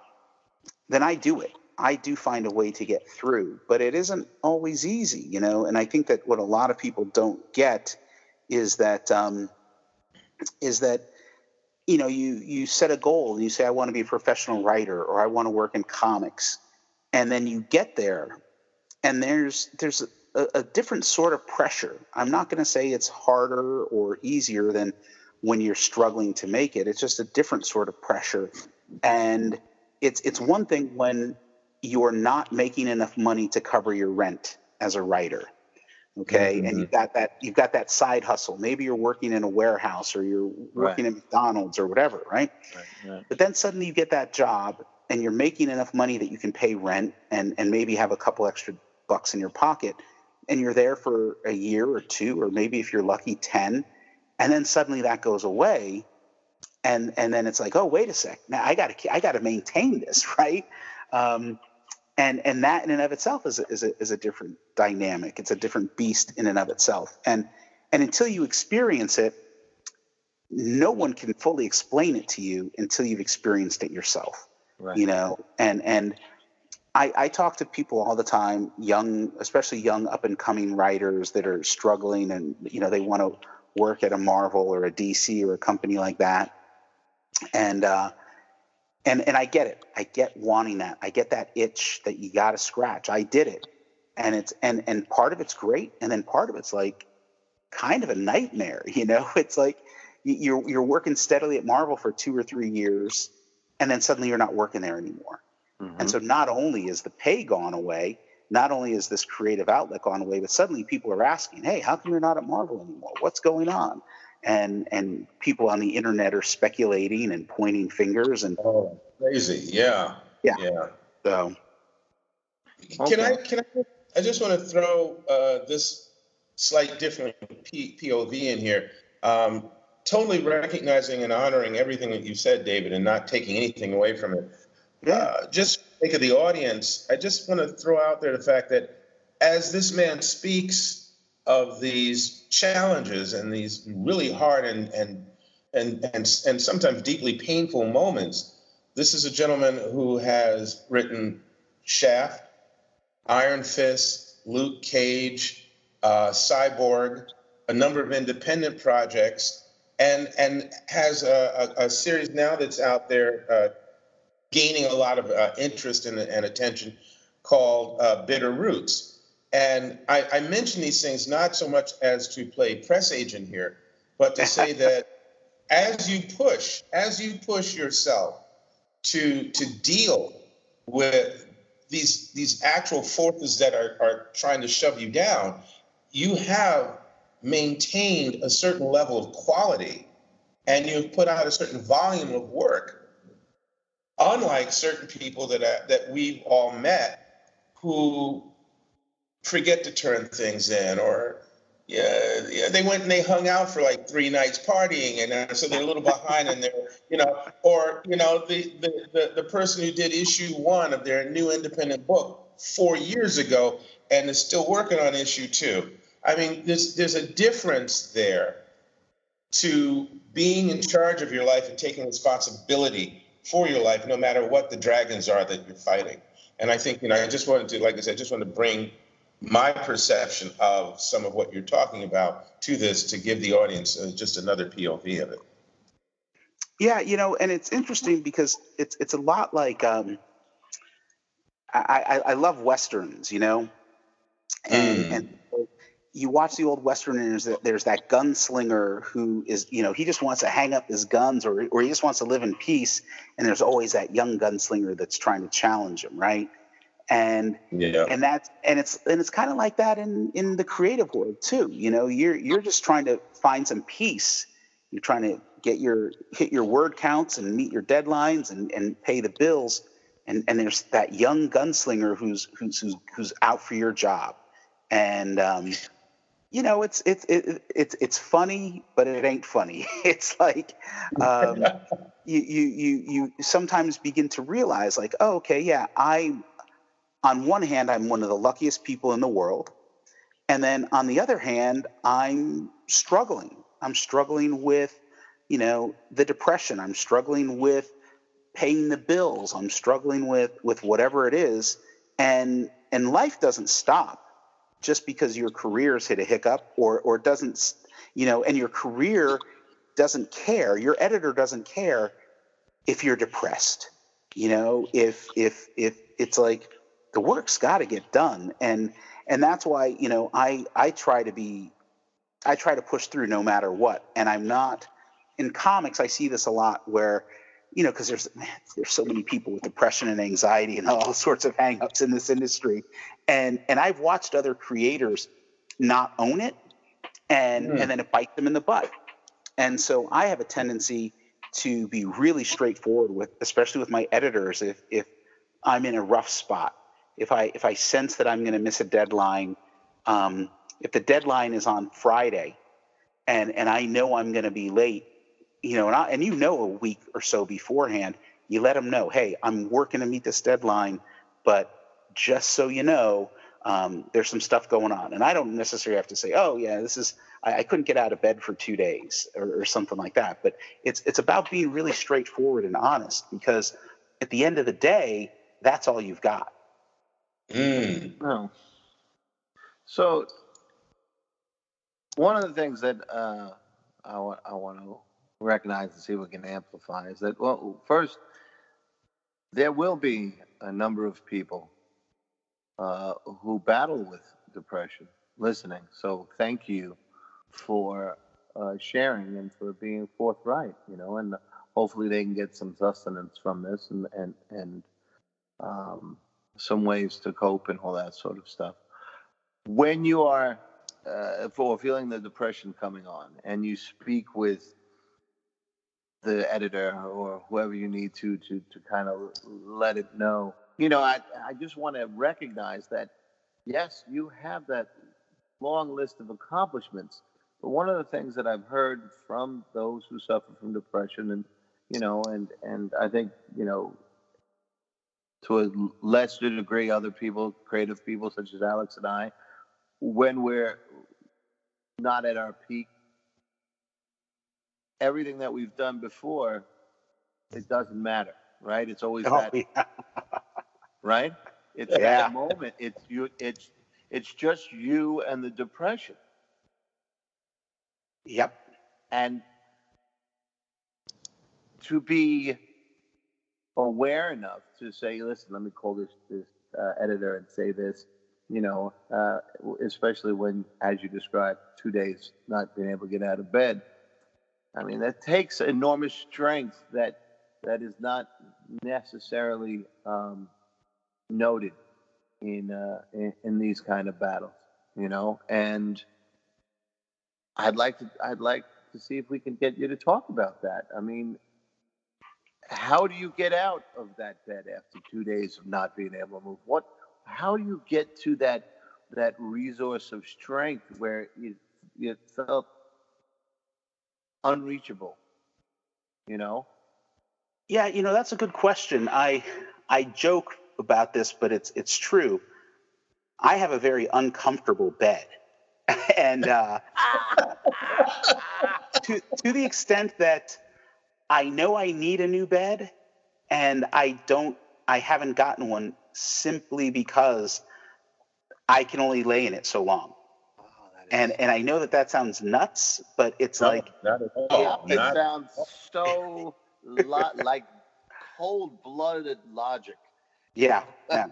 then I do it. I do find a way to get through, but it isn't always easy, you know. And I think that what a lot of people don't get is that um, is that you know you you set a goal and you say I want to be a professional writer or I want to work in comics, and then you get there and there's there's a, a different sort of pressure. I'm not going to say it's harder or easier than when you're struggling to make it. It's just a different sort of pressure, and it's it's one thing when you're not making enough money to cover your rent as a writer okay mm-hmm. and you've got that you've got that side hustle maybe you're working in a warehouse or you're working right. at mcdonald's or whatever right? Right, right? but then suddenly you get that job and you're making enough money that you can pay rent and and maybe have a couple extra bucks in your pocket and you're there for a year or two or maybe if you're lucky 10 and then suddenly that goes away and and then it's like oh wait a sec now i got to i got to maintain this [LAUGHS] right? Um, and and that in and of itself is a, is a, is a different dynamic. It's a different beast in and of itself. And and until you experience it no one can fully explain it to you until you've experienced it yourself right. you know? And and I, I talk to people all the time, young, especially young up and coming writers that are struggling and you know they want to work at a Marvel or a DC or a company like that. And uh, and and I get it. I get wanting that. I get that itch that you got to scratch. I did it, and it's and and part of it's great, and then part of it's like kind of a nightmare. [LAUGHS] You know, it's like you're you're working steadily at Marvel for two or three years, and then suddenly you're not working there anymore Mm-hmm. And so not only is the pay gone away, not only is this creative outlet gone away, but suddenly people are asking, "Hey, how come you're not at Marvel anymore? What's going on?" And and people on the internet are speculating and pointing fingers and oh, crazy, yeah, yeah, yeah. So can I can I I just want to throw uh, this slight different P- POV in here. Um, totally recognizing and honoring everything that you said, David, and not taking anything away from it. Yeah. Just think of the audience. I just want to throw out there the fact that as this man speaks of these challenges and these really hard and and and and, and sometimes deeply painful moments, this is a gentleman who has written Shaft, Iron Fist, Luke Cage, uh, Cyborg, a number of independent projects, and and has a, a, a series now that's out there. Uh, gaining a lot of uh, interest and, and, attention called uh, Bitter Roots. And I, I, mention these things not so much as to play press agent here, but to say [LAUGHS] that as you push, as you push yourself to to deal with these these actual forces that are, are trying to shove you down, you have maintained a certain level of quality and you've put out a certain volume of work, unlike certain people that, I, that we've all met who forget to turn things in or yeah, yeah, they went and they hung out for like three nights partying, and uh, so they're a little behind in their, you know, or you know, the, the the the person who did issue one of their new independent book four years ago and is still working on issue two. I mean, there's there's a difference there to being in charge of your life and taking responsibility for your life, no matter what the dragons are that you're fighting. And I think, you know, I just wanted to, like I said, I just wanted to bring my perception of some of what you're talking about to this to give the audience uh, just another POV of it. Yeah, you know, and it's interesting because it's it's a lot like um, I, I, I love westerns, you know, and mm. and you watch the old westerners that there's that gunslinger who is you know he just wants to hang up his guns or or he just wants to live in peace and there's always that young gunslinger that's trying to challenge him right? And yeah. and that's and it's and it's kind of like that in in the creative world too you know? You're you're just trying to find some peace. You're trying to get your hit your word counts and meet your deadlines and and pay the bills and and there's that young gunslinger who's who's who's, who's out for your job. And um you know, it's it's it, it's it's funny, but it ain't funny. [LAUGHS] It's like um, [LAUGHS] you you you you sometimes begin to realize, like, oh, okay, yeah, I. On one hand, I'm one of the luckiest people in the world, and then on the other hand, I'm struggling. I'm struggling with, you know, the depression. I'm struggling with paying the bills. I'm struggling with with whatever it is, and and life doesn't stop just because your career's hit a hiccup or or doesn't you know and your career doesn't care your editor doesn't care if you're depressed you know if if if it's like the work's got to get done. And and that's why you know i i try to be i try to push through no matter what. And i'm not in comics i see this a lot where you know, because there's man, there's so many people with depression and anxiety and all [LAUGHS] sorts of hangups in this industry, and and I've watched other creators not own it, and mm. and then it bites them in the butt, and so I have a tendency to be really straightforward with, especially with my editors, if if I'm in a rough spot, if I if I sense that I'm going to miss a deadline, um, if the deadline is on Friday, and and I know I'm going to be late you know, and, I, and you know a week or so beforehand, you let them know, hey, I'm working to meet this deadline, but just so you know, um, there's some stuff going on. And I don't necessarily have to say, oh yeah, this is I, I couldn't get out of bed for two days or, or, something like that. But it's it's about being really straightforward and honest because at the end of the day, that's all you've got. Mm. Oh. So one of the things that uh, I, I want to recognize and see if we can amplify is that, well, first, there will be a number of people uh, who battle with depression listening. So thank you for uh, sharing and for being forthright, you know, and hopefully they can get some sustenance from this and, and, and um, some ways to cope and all that sort of stuff. When you are uh, for feeling the depression coming on and you speak with the editor or whoever you need to to to kind of let it know. You know, I I just want to recognize that yes, you have that long list of accomplishments. But one of the things that I've heard from those who suffer from depression and you know and and I think, you know, to a lesser degree other people, creative people such as Alex and I, when we're not at our peak everything that we've done before, it doesn't matter, right? It's always oh, that, yeah. [LAUGHS] right? It's yeah. that moment. It's you. It's it's just you and the depression. Yep. And to be aware enough to say, listen, let me call this this uh, editor and say this, you know, uh, especially when, as you described, two days not being able to get out of bed I mean, that takes enormous strength that that is not necessarily um, noted in, uh, in, in these kind of battles, you know. And I'd like to I'd like to see if we can get you to talk about that. I mean, how do you get out of that bed after two days of not being able to move? What how do you get to that that resource of strength where you you felt unreachable? You know? Yeah, you know, that's a good question. I I joke about this, but it's it's true. I have a very uncomfortable bed. [LAUGHS] and uh, [LAUGHS] to to the extent that I know I need a new bed, and I don't, I haven't gotten one simply because I can only lay in it so long. And and I know that that sounds nuts, but it's no, like not at all. it not sounds so lo- like cold-blooded logic. Yeah. yeah.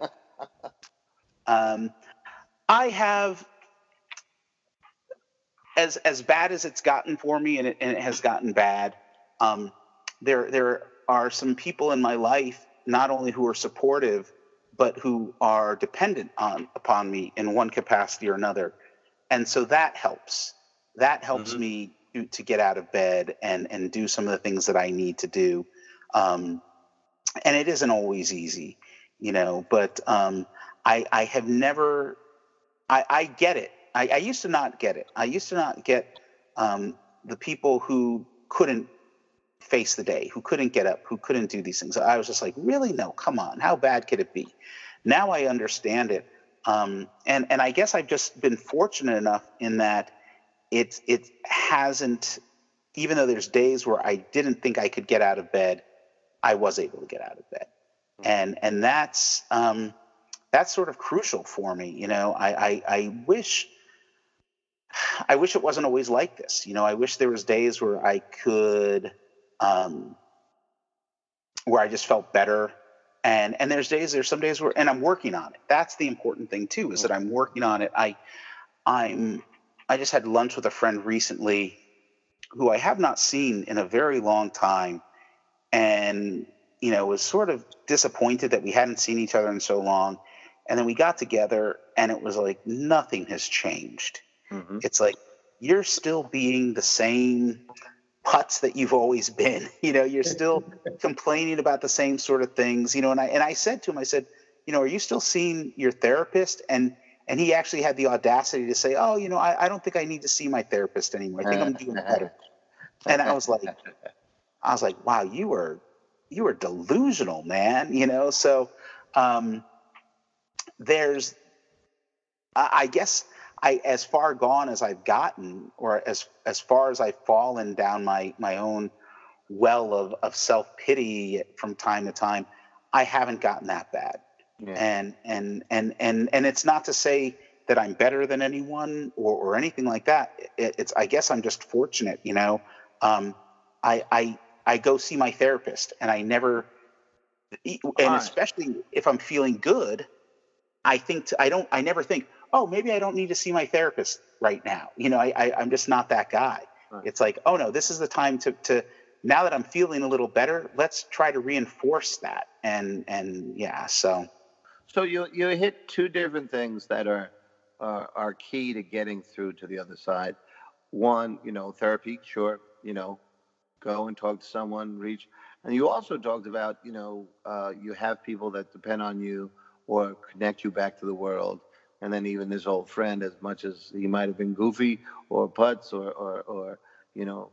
[LAUGHS] um, I have as as bad as it's gotten for me, and it, and it has gotten bad. Um, there there are some people in my life not only who are supportive, but who are dependent on upon me in one capacity or another, and so that helps. That helps mm-hmm. me to, to, get out of bed and and do some of the things that I need to do. Um, and it isn't always easy, you know. But um, I I have never. I, I get it. I, I, used to not get it. I used to not get um, the people who couldn't face the day, who couldn't get up, who couldn't do these things. I was just like, really? No, come on. How bad could it be? Now I understand it. Um, and, and I guess I've just been fortunate enough in that it, it hasn't, even though there's days where I didn't think I could get out of bed, I was able to get out of bed. Mm-hmm. And, and that's, um, that's sort of crucial for me. You know, I, I, I wish I wish it wasn't always like this. You know, I wish there was days where I could, um, where I just felt better. And and there's days, there's some days where, and I'm working on it. That's the important thing too, is that I'm working on it. I, I'm, I just had lunch with a friend recently, who I have not seen in a very long time, and you know was sort of disappointed that we hadn't seen each other in so long. And then we got together, and it was like nothing has changed Mm-hmm. It's like you're still being the same putz that you've always been. [LAUGHS] You know, you're [LAUGHS] still complaining about the same sort of things. You know, and I and I said to him, I said, you know, are you still seeing your therapist? And and he actually had the audacity to say, oh, you know, I, I don't think I need to see my therapist anymore. I think I'm doing better. [LAUGHS] And I was like, I was like, wow, you were you were delusional, man. You know, so um, there's, I, I guess I as far gone as I've gotten, or as as far as I've fallen down my my own well of of self pity from time to time, I haven't gotten that bad. Yeah. And and and and and it's not to say that I'm better than anyone or or anything like that. It, it's I guess I'm just fortunate, you know. Um, I I I go see my therapist, and I never, and especially if I'm feeling good, I think to, I don't I never think oh, maybe I don't need to see my therapist right now. You know, I, I am just not that guy. Right. It's like, oh no, this is the time to to now that I'm feeling a little better, let's try to reinforce that. And and yeah, so. So you you hit two different things that are uh, are key to getting through to the other side. One, you know, therapy, sure, you know, go and talk to someone, reach. And you also talked about, you know, uh, you have people that depend on you or connect you back to the world and then even his old friend, as much as he might have been goofy or putz or, or, or you know,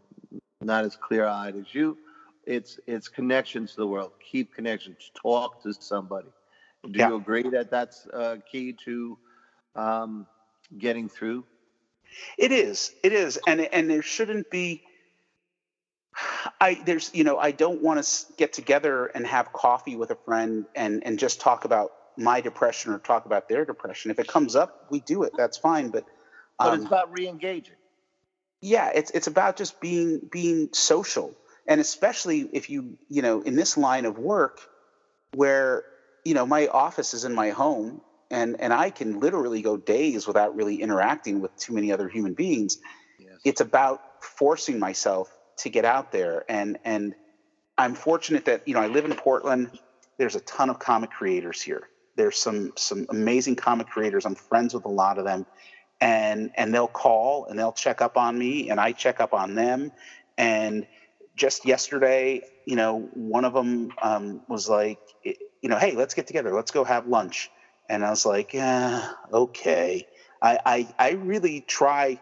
not as clear eyed as you, it's it's connections to the world. Keep connections. Talk to somebody. Do yeah. you agree that that's uh, key to um, getting through? It is. It is, and and there shouldn't be. I there's you know I don't want to get together and have coffee with a friend and and just talk about my depression or talk about their depression. If it comes up, we do it. That's fine. But um, but it's um, about re-engaging. Yeah, it's it's about just being being social, and especially if you you know in this line of work, where you know my office is in my home, and and I can literally go days without really interacting with too many other human beings. Yes. It's about forcing myself to get out there, and and I'm fortunate that you know I live in Portland. There's a ton of comic creators here there's some some amazing comic creators. I'm friends with a lot of them, and and they'll call and they'll check up on me and I check up on them. And just yesterday you know one of them um, was like you know hey let's get together. Let's go have lunch. And I was like yeah okay. I, I I really try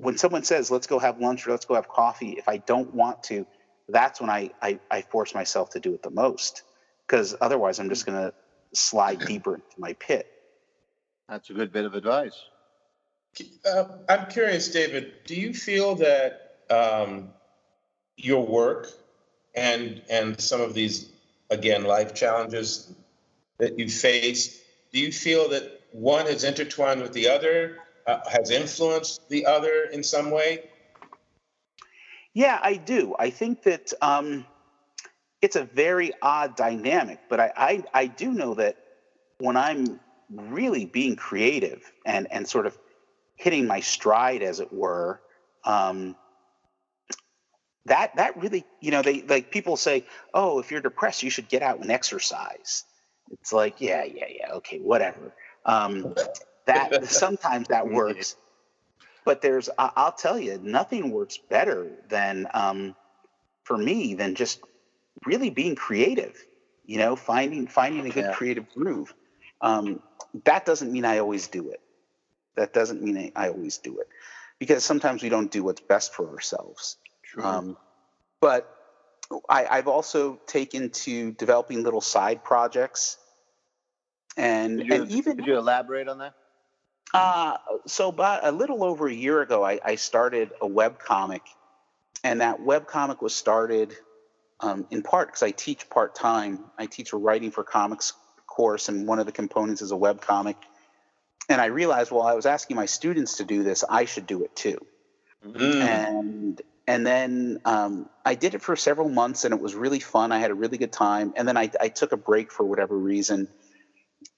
when someone says let's go have lunch or let's go have coffee if I don't want to that's when I I, I force myself to do it the most. Because otherwise I'm just going to slide deeper into my pit. That's a good bit of advice. Uh, I'm curious, David. Do you feel that um, your work and and some of these again life challenges that you face, do you feel that one is intertwined with the other, uh, has influenced the other in some way? Yeah, I do. I think that um, it's a very odd dynamic, but I, I, I do know that when I'm really being creative and, and sort of hitting my stride, as it were, um, that that really, you know, they like people say, oh, if you're depressed, you should get out and exercise. It's like, yeah, yeah, yeah, okay, whatever. Um, that sometimes that [LAUGHS] works, but there's, I'll tell you, nothing works better than um, for me than just really being creative. You know, finding finding a good yeah. creative groove. Um, that doesn't mean I always do it. That doesn't mean I, always do it, because sometimes we don't do what's best for ourselves. Um, but I, I've also taken to developing little side projects, and you, and even could you elaborate on that? Uh, so about a little over a year ago, I, I started a web comic, and that web comic was started um, in part because I teach part time. I teach a writing for comics course, and one of the components is a web comic. And I realized while I was asking my students to do this, I should do it too. Mm. And and then um, I did it for several months, and it was really fun. I had a really good time. And then I, I took a break for whatever reason,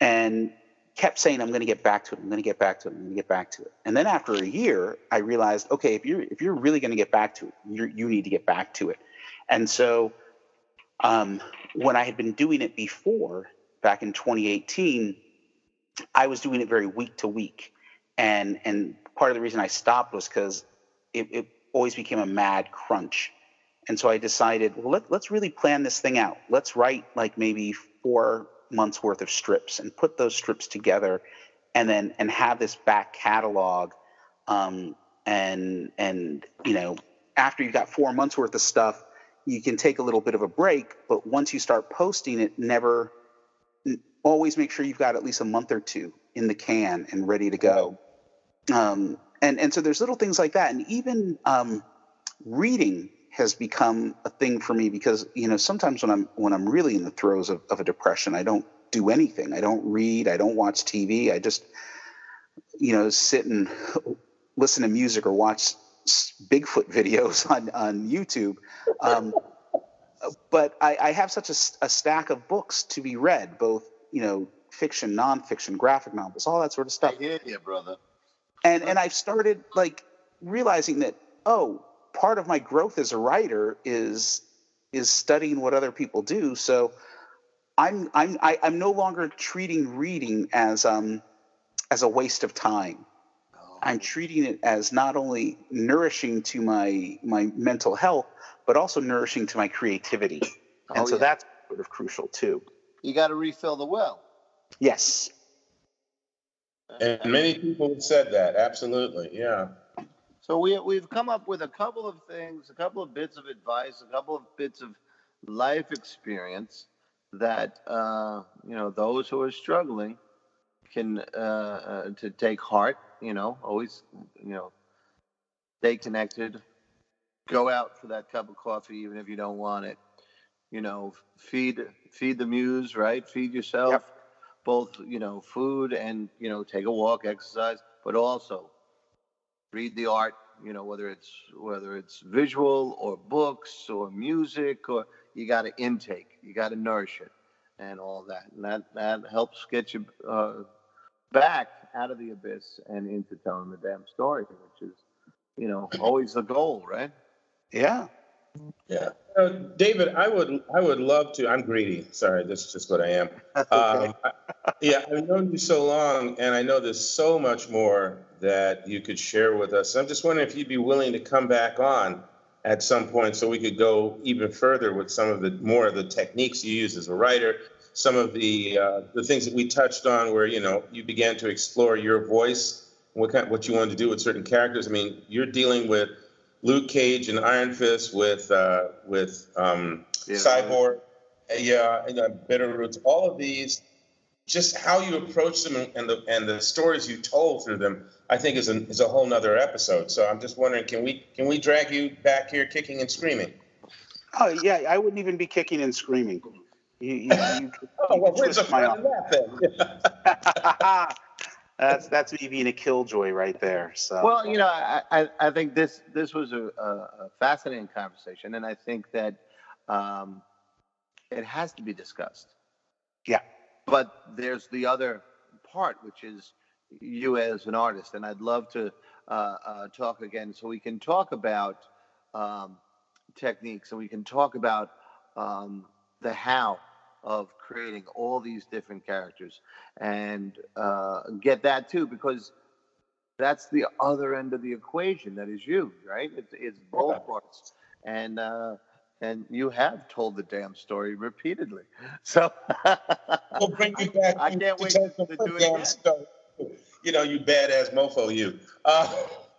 and kept saying, "I'm going to get back to it. I'm going to get back to it. I'm going to get back to it." And then after a year, I realized, okay, if you're if you're really going to get back to it, you you need to get back to it. And so um, when I had been doing it before, back in 2018, I was doing it very week to week. And, and part of the reason I stopped was because it, it always became a mad crunch. And so I decided, well, let, let's really plan this thing out. Let's write like maybe four months worth of strips and put those strips together and then and have this back catalog um, and and you know after you've got four months worth of stuff you can take a little bit of a break, but once you start posting it, never always make sure you've got at least a month or two in the can and ready to go. Um, and and so there's little things like that, and even um, reading has become a thing for me because you know sometimes when I'm when I'm really in the throes of, of a depression, I don't do anything. I don't read. I don't watch TV. I just you know sit and [LAUGHS] listen to music or watch Bigfoot [LAUGHS] videos on on YouTube. Um, but I, I, have such a, a, stack of books to be read, both you know, fiction, nonfiction, graphic novels, all that sort of stuff. I hear you, brother. And and I've started like realizing that oh, part of my growth as a writer is is studying what other people do. So I'm I'm I, am i am no longer treating reading as um as a waste of time. I'm treating it as not only nourishing to my my mental health, but also nourishing to my creativity. Oh, and so yeah. that's sort of crucial too. You got to refill the well. Yes. And many people have said that. Absolutely. Yeah. So we we've come up with a couple of things, a couple of bits of advice, a couple of bits of life experience that uh, you know those who are struggling can uh, uh, to take heart you know, always, you know, stay connected. Go out for that cup of coffee, even if you don't want it. You know, feed feed the muse, right? Feed yourself, yep. both you know, food and you know, take a walk, exercise, but also read the art. You know, whether it's whether it's visual or books or music, or you got to intake, you got to nourish it, and all that, and that that helps get you uh, back out of the abyss and into telling the damn story, which is, you know, always the goal, right? Yeah. Yeah, uh, David, I would I would love to. I'm greedy. Sorry, this is just what I am. [LAUGHS] Um, I, yeah, I've known you so long, and I know there's so much more that you could share with us. I'm just wondering if you'd be willing to come back on at some point so we could go even further with some of the more of the techniques you use as a writer, some of the uh, the things that we touched on, where you know you began to explore your voice, what kind, what you wanted to do with certain characters. I mean, you're dealing with Luke Cage and Iron Fist, with uh, with um, yeah. Cyborg, yeah, and, uh, Bitter Roots. All of these, just how you approach them and the and the stories you told through them, I think is a is a whole nother episode. So I'm just wondering, can we can we drag you back here kicking and screaming? Oh yeah, I wouldn't even be kicking and screaming. You, you, you, oh well, where's the fun in that then? [LAUGHS] that's that's me being a killjoy right there. So well, you know, I I, I think this this was a, a, fascinating conversation, and I think that um, it has to be discussed. Yeah, but there's the other part, which is you as an artist, and I'd love to uh, uh, talk again so we can talk about um, techniques and we can talk about um, the how of creating all these different characters. And uh, get that too because that's the other end of the equation that is you right? It's, it's both parts. And uh, and you have told the damn story repeatedly. [LAUGHS] So we'll bring you back i can't wait to, to do it again. Story. you know you badass mofo you. Uh,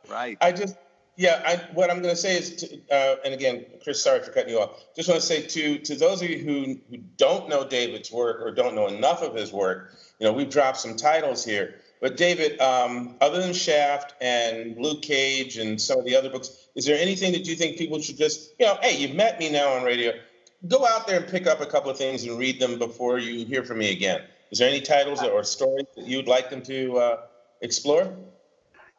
right. I just yeah, I, what I'm going to say is, to, uh, and again, Chris, sorry for cutting you off. Just want to say to to those of you who, who don't know David's work or don't know enough of his work, you know, we've dropped some titles here. But David, um, other than Shaft and Luke Cage and some of the other books, is there anything that you think people should just, you know, hey, you've met me now on radio, go out there and pick up a couple of things and read them before you hear from me again. Is there any titles or stories that you'd like them to uh, explore?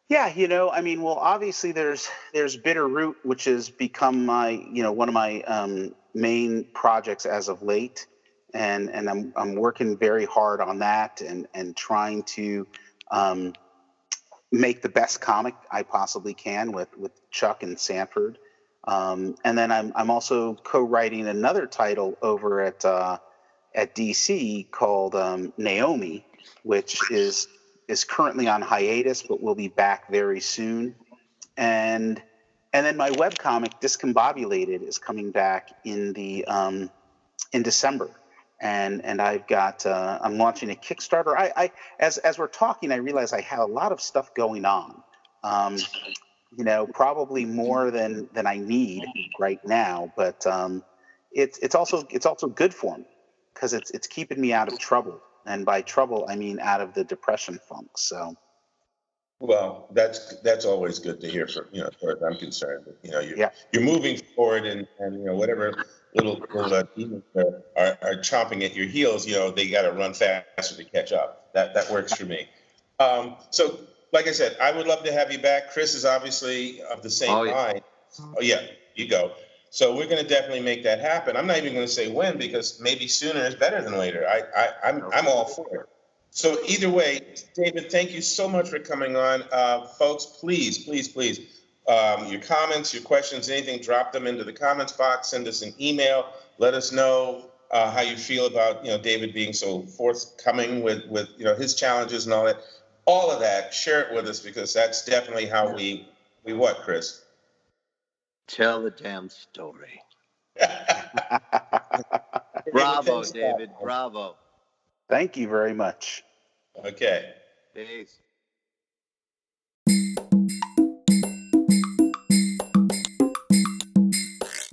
Yeah, you know, I mean, well, obviously there's there's Bitter Root, which has become my, you know, one of my um, main projects as of late, and and I'm I'm working very hard on that and and trying to um, make the best comic I possibly can with with Chuck and Sanford, um, and then I'm I'm also co-writing another title over at uh, at DC called um, Naomi, which is is currently on hiatus, but will be back very soon. And and then my webcomic Discombobulated is coming back in the um, in December. And and I've got uh, I'm launching a Kickstarter. I, I as as we're talking, I realize I have a lot of stuff going on. Um, you know, probably more than than I need right now, but um, it's it's also it's also good for me because it's it's keeping me out of trouble and by trouble I mean out of the depression funk. So. Well, that's that's always good to hear from you know, as far as I'm concerned. You know, you're yeah. you're moving forward, and and you know whatever little little uh, demons are, are, are chomping at your heels, you know they got to run faster to catch up. That that works for me. Um, so, like I said, I would love to have you back. Chris is obviously of the same oh, yeah. mind. Oh yeah, you go. So we're going to definitely make that happen. I'm not even going to say when because maybe sooner is better than later. I, I I'm I'm all for it. So either way, David, thank you so much for coming on, uh, folks. Please, please, please, um, your comments, your questions, anything, drop them into the comments box. Send us an email. Let us know uh, how you feel about you know David being so forthcoming with with you know his challenges and all that. All of that, share it with us because that's definitely how we we what, Chris. Tell the damn story. [LAUGHS] Bravo, David. Bravo. Thank you very much. Okay. Peace.